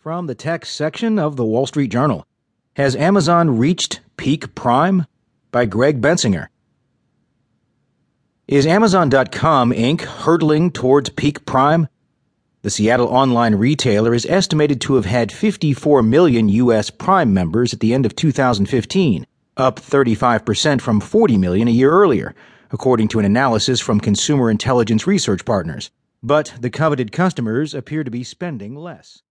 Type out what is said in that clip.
From the tech section of the Wall Street Journal Has Amazon reached peak prime? By Greg Bensinger. Is Amazon.com Inc. hurtling towards peak prime? The Seattle online retailer is estimated to have had 54 million U.S. Prime members at the end of 2015, up 35% from 40 million a year earlier, according to an analysis from Consumer Intelligence Research Partners. But the coveted customers appear to be spending less.